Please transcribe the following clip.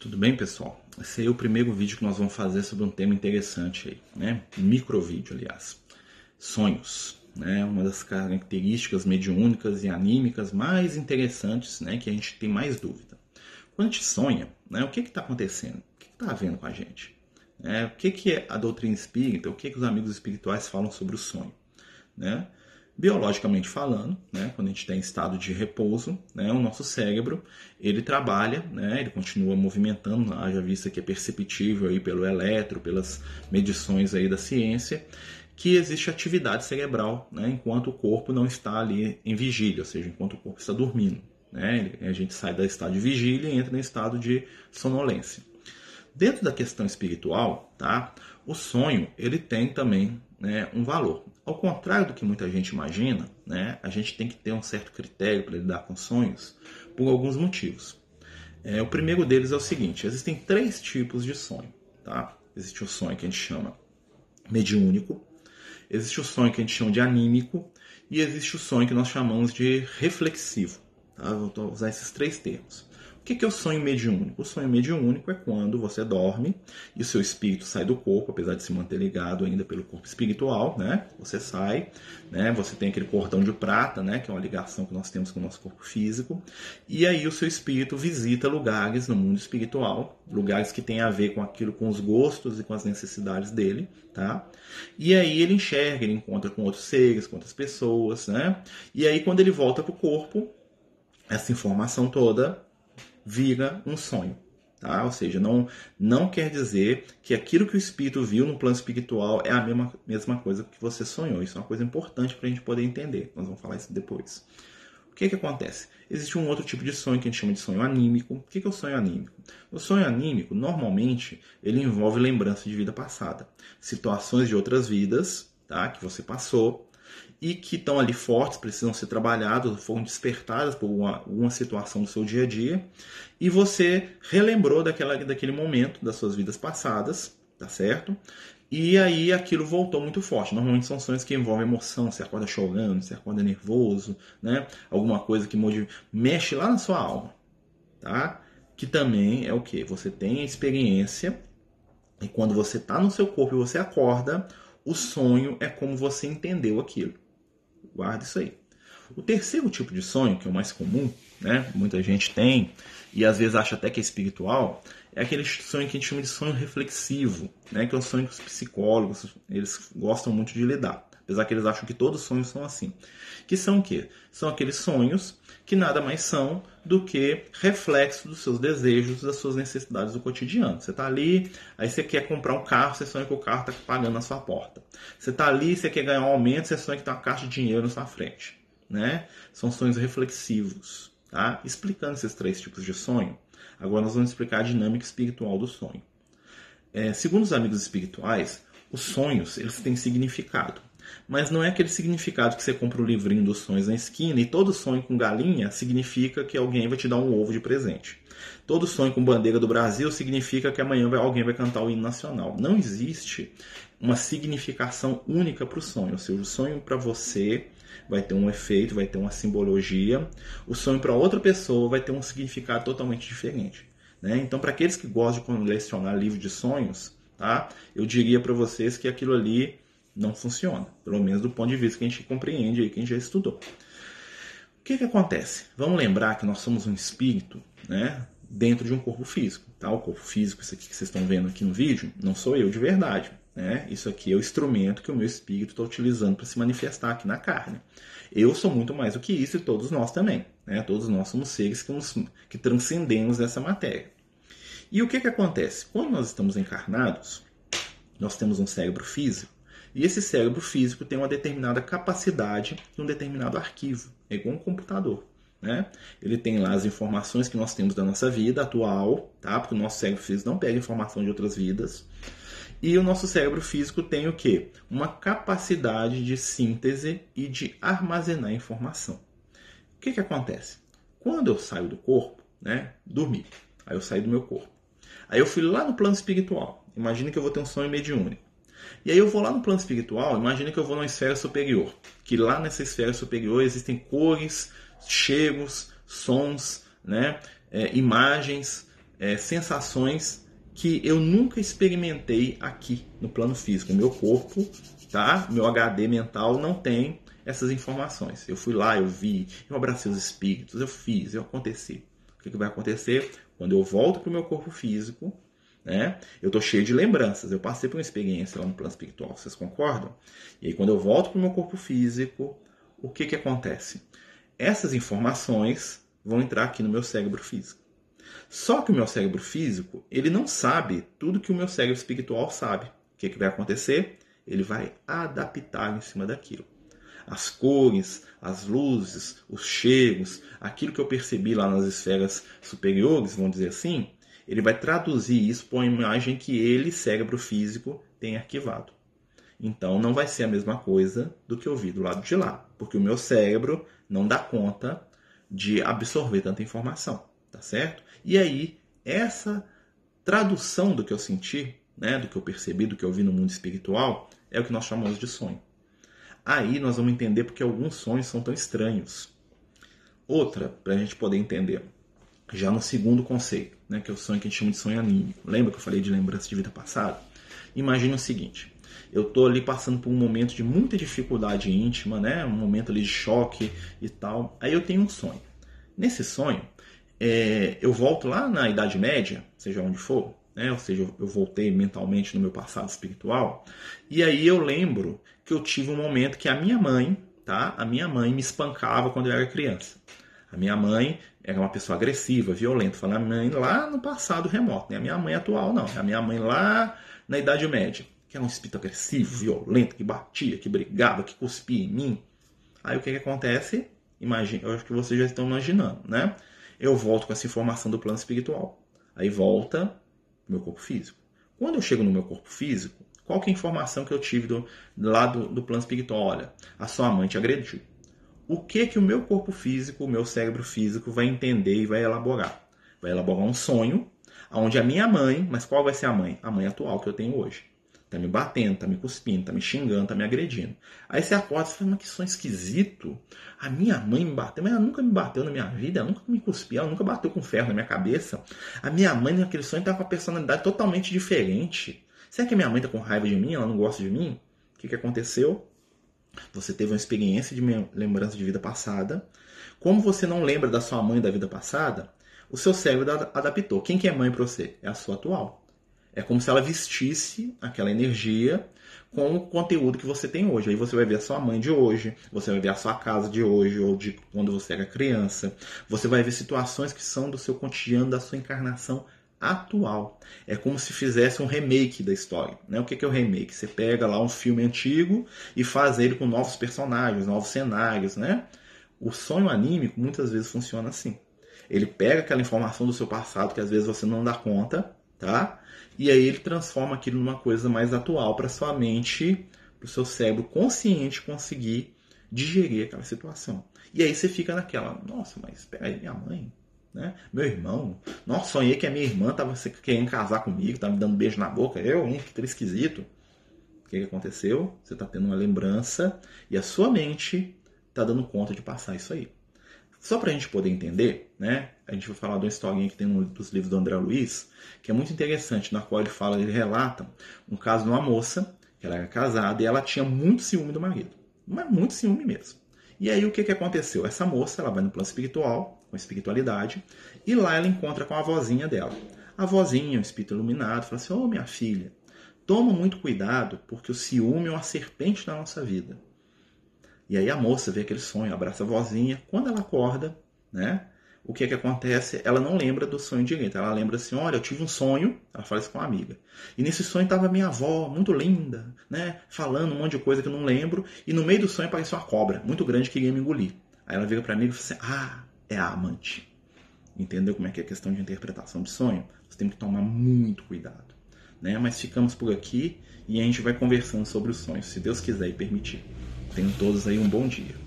Tudo bem, pessoal? Esse é o primeiro vídeo que nós vamos fazer sobre um tema interessante aí, né? Microvídeo, aliás. Sonhos, né? Uma das características mediúnicas e anímicas mais interessantes, né? Que a gente tem mais dúvida. Quando a gente sonha, né? O que está acontecendo? O que está havendo com a gente? É, o que, que é a doutrina espírita? O que, que os amigos espirituais falam sobre o sonho? Né? Biologicamente falando, né, quando a gente está em estado de repouso, né, o nosso cérebro ele trabalha, né, ele continua movimentando, haja vista que é perceptível aí pelo eletro, pelas medições aí da ciência, que existe atividade cerebral, né, enquanto o corpo não está ali em vigília, ou seja, enquanto o corpo está dormindo. Né, a gente sai do estado de vigília e entra no estado de sonolência. Dentro da questão espiritual, tá, o sonho ele tem também né, um valor. Ao contrário do que muita gente imagina, né, a gente tem que ter um certo critério para lidar com sonhos por alguns motivos. É, o primeiro deles é o seguinte: existem três tipos de sonho. Tá? Existe o sonho que a gente chama mediúnico, existe o sonho que a gente chama de anímico e existe o sonho que nós chamamos de reflexivo. Tá? Vou usar esses três termos. O que é o sonho mediúnico? O sonho mediúnico é quando você dorme e o seu espírito sai do corpo, apesar de se manter ligado ainda pelo corpo espiritual, né? Você sai, né? Você tem aquele cordão de prata, né? Que é uma ligação que nós temos com o nosso corpo físico. E aí o seu espírito visita lugares no mundo espiritual, lugares que têm a ver com aquilo, com os gostos e com as necessidades dele, tá? E aí ele enxerga, ele encontra com outros seres, com outras pessoas, né? E aí quando ele volta para o corpo, essa informação toda vira um sonho. Tá? Ou seja, não, não quer dizer que aquilo que o espírito viu no plano espiritual é a mesma, mesma coisa que você sonhou. Isso é uma coisa importante para a gente poder entender. Nós vamos falar isso depois. O que, que acontece? Existe um outro tipo de sonho que a gente chama de sonho anímico. O que, que é o sonho anímico? O sonho anímico, normalmente, ele envolve lembrança de vida passada, situações de outras vidas tá? que você passou e que estão ali fortes, precisam ser trabalhadas, foram despertadas por uma, uma situação do seu dia a dia, e você relembrou daquela, daquele momento das suas vidas passadas, tá certo? E aí aquilo voltou muito forte. Normalmente são sonhos que envolvem emoção, você acorda chorando, você acorda nervoso, né? Alguma coisa que mexe lá na sua alma, tá? Que também é o que? Você tem a experiência e quando você está no seu corpo e você acorda, o sonho é como você entendeu aquilo. Guarda isso aí. O terceiro tipo de sonho, que é o mais comum, né? Muita gente tem e às vezes acha até que é espiritual, é aquele sonho que a gente chama de sonho reflexivo, né? Que é o sonho que os psicólogos eles gostam muito de lidar, apesar que eles acham que todos os sonhos são assim. Que são o quê? São aqueles sonhos que nada mais são do que reflexo dos seus desejos, das suas necessidades do cotidiano. Você está ali, aí você quer comprar um carro, você sonha que o carro está pagando na sua porta. Você está ali, você quer ganhar um aumento, você sonha que tem uma caixa de dinheiro na sua frente. Né? São sonhos reflexivos. Tá? Explicando esses três tipos de sonho, agora nós vamos explicar a dinâmica espiritual do sonho. É, segundo os amigos espirituais, os sonhos eles têm significado. Mas não é aquele significado que você compra o livrinho dos sonhos na esquina e todo sonho com galinha significa que alguém vai te dar um ovo de presente. Todo sonho com bandeira do Brasil significa que amanhã alguém vai cantar o hino nacional. Não existe uma significação única para o sonho. Ou seja, o sonho para você vai ter um efeito, vai ter uma simbologia. O sonho para outra pessoa vai ter um significado totalmente diferente. Né? Então, para aqueles que gostam de colecionar livro de sonhos, tá? eu diria para vocês que aquilo ali não funciona, pelo menos do ponto de vista que a gente compreende aí, que a gente já estudou. O que, que acontece? Vamos lembrar que nós somos um espírito, né, dentro de um corpo físico, tá? O corpo físico, isso aqui que vocês estão vendo aqui no vídeo, não sou eu de verdade, né? Isso aqui é o instrumento que o meu espírito está utilizando para se manifestar aqui na carne. Eu sou muito mais do que isso e todos nós também, né? Todos nós somos seres que, nos, que transcendemos essa matéria. E o que que acontece? Quando nós estamos encarnados, nós temos um cérebro físico e esse cérebro físico tem uma determinada capacidade de um determinado arquivo, é igual um computador. Né? Ele tem lá as informações que nós temos da nossa vida atual, tá? porque o nosso cérebro físico não pega informação de outras vidas. E o nosso cérebro físico tem o quê? Uma capacidade de síntese e de armazenar informação. O que, que acontece? Quando eu saio do corpo, né? Dormi. Aí eu saí do meu corpo. Aí eu fui lá no plano espiritual. Imagina que eu vou ter um sonho mediúnico. E aí eu vou lá no plano espiritual, imagina que eu vou numa esfera superior, que lá nessa esfera superior existem cores, cheiros, sons, né, é, imagens, é, sensações que eu nunca experimentei aqui no plano físico. Meu corpo, tá? Meu HD mental não tem essas informações. Eu fui lá, eu vi, eu abracei os espíritos, eu fiz, eu aconteci. O que, que vai acontecer? Quando eu volto para o meu corpo físico, né? Eu estou cheio de lembranças. Eu passei por uma experiência lá no plano espiritual, vocês concordam? E aí, quando eu volto para o meu corpo físico, o que, que acontece? Essas informações vão entrar aqui no meu cérebro físico. Só que o meu cérebro físico, ele não sabe tudo que o meu cérebro espiritual sabe. O que, que vai acontecer? Ele vai adaptar em cima daquilo. As cores, as luzes, os cheiros, aquilo que eu percebi lá nas esferas superiores, vamos dizer assim, ele vai traduzir isso para uma imagem que ele, cérebro físico, tem arquivado. Então não vai ser a mesma coisa do que eu vi do lado de lá, porque o meu cérebro não dá conta de absorver tanta informação, tá certo? E aí essa tradução do que eu senti, né, do que eu percebi, do que eu vi no mundo espiritual, é o que nós chamamos de sonho. Aí nós vamos entender porque alguns sonhos são tão estranhos. Outra, para a gente poder entender, já no segundo conceito, né, que é o sonho que a gente chama de sonho anímico. Lembra que eu falei de lembrança de vida passada? Imagina o seguinte: eu estou ali passando por um momento de muita dificuldade íntima, né, um momento ali de choque e tal. Aí eu tenho um sonho. Nesse sonho, é, eu volto lá na Idade Média, seja onde for, né, ou seja, eu voltei mentalmente no meu passado espiritual, e aí eu lembro que eu tive um momento que a minha mãe, tá, a minha mãe me espancava quando eu era criança. A minha mãe era uma pessoa agressiva, violenta. Falando a minha mãe lá no passado remoto, nem né? a minha mãe atual, não. É a minha mãe lá na Idade Média, que era um espírito agressivo, violento, que batia, que brigava, que cuspia em mim. Aí o que, que acontece? Imagina, eu acho que vocês já estão imaginando, né? Eu volto com essa informação do plano espiritual. Aí volta meu corpo físico. Quando eu chego no meu corpo físico, qual que é a informação que eu tive do, lá do, do plano espiritual? Olha, a sua mãe te agrediu o que que o meu corpo físico, o meu cérebro físico vai entender e vai elaborar? Vai elaborar um sonho onde a minha mãe, mas qual vai ser a mãe? A mãe atual que eu tenho hoje. Tá me batendo, tá me cuspindo, tá me xingando, tá me agredindo. Aí você acorda e fala, mas que sonho esquisito. A minha mãe me bateu, mas ela nunca me bateu na minha vida, ela nunca me cuspiu, ela nunca bateu com ferro na minha cabeça. A minha mãe naquele sonho tá com uma personalidade totalmente diferente. Será que a minha mãe tá com raiva de mim? Ela não gosta de mim? O que, que aconteceu? Você teve uma experiência de lembrança de vida passada. Como você não lembra da sua mãe da vida passada, o seu cérebro adaptou. Quem que é mãe para você? É a sua atual. É como se ela vestisse aquela energia com o conteúdo que você tem hoje. Aí você vai ver a sua mãe de hoje, você vai ver a sua casa de hoje ou de quando você era criança. Você vai ver situações que são do seu cotidiano, da sua encarnação atual. É como se fizesse um remake da história. Né? O que é o remake? Você pega lá um filme antigo e faz ele com novos personagens, novos cenários. Né? O sonho anímico muitas vezes funciona assim. Ele pega aquela informação do seu passado que às vezes você não dá conta, tá? E aí ele transforma aquilo numa coisa mais atual para sua mente, para o seu cérebro consciente conseguir digerir aquela situação. E aí você fica naquela, nossa, mas espera aí, minha mãe, né? Meu irmão, nossa, sonhei que a minha irmã estava querendo casar comigo, estava me dando beijo na boca. Eu, hein? Que esquisito. O que, que aconteceu? Você está tendo uma lembrança e a sua mente está dando conta de passar isso aí. Só para a gente poder entender, né? A gente vai falar de uma historinha que tem um dos livros do André Luiz, que é muito interessante, na qual ele fala, ele relata um caso de uma moça, que ela era casada e ela tinha muito ciúme do marido. Mas muito ciúme mesmo. E aí o que, que aconteceu? Essa moça, ela vai no plano espiritual, com espiritualidade, e lá ela encontra com a vozinha dela. A vozinha, um espírito iluminado, fala assim: Ô oh, minha filha, toma muito cuidado, porque o ciúme é uma serpente na nossa vida. E aí a moça vê aquele sonho, abraça a vozinha. Quando ela acorda, né? O que é que acontece? Ela não lembra do sonho direito. Ela lembra assim: olha, eu tive um sonho. Ela fala isso com uma amiga. E nesse sonho estava minha avó, muito linda, né? Falando um monte de coisa que eu não lembro. E no meio do sonho apareceu uma cobra, muito grande, que queria me engolir. Aí ela vira para mim e fala assim: ah, é a amante. Entendeu como é que é a questão de interpretação de sonho? Você tem que tomar muito cuidado. Né? Mas ficamos por aqui e a gente vai conversando sobre os sonhos, se Deus quiser e permitir. Tenham todos aí um bom dia.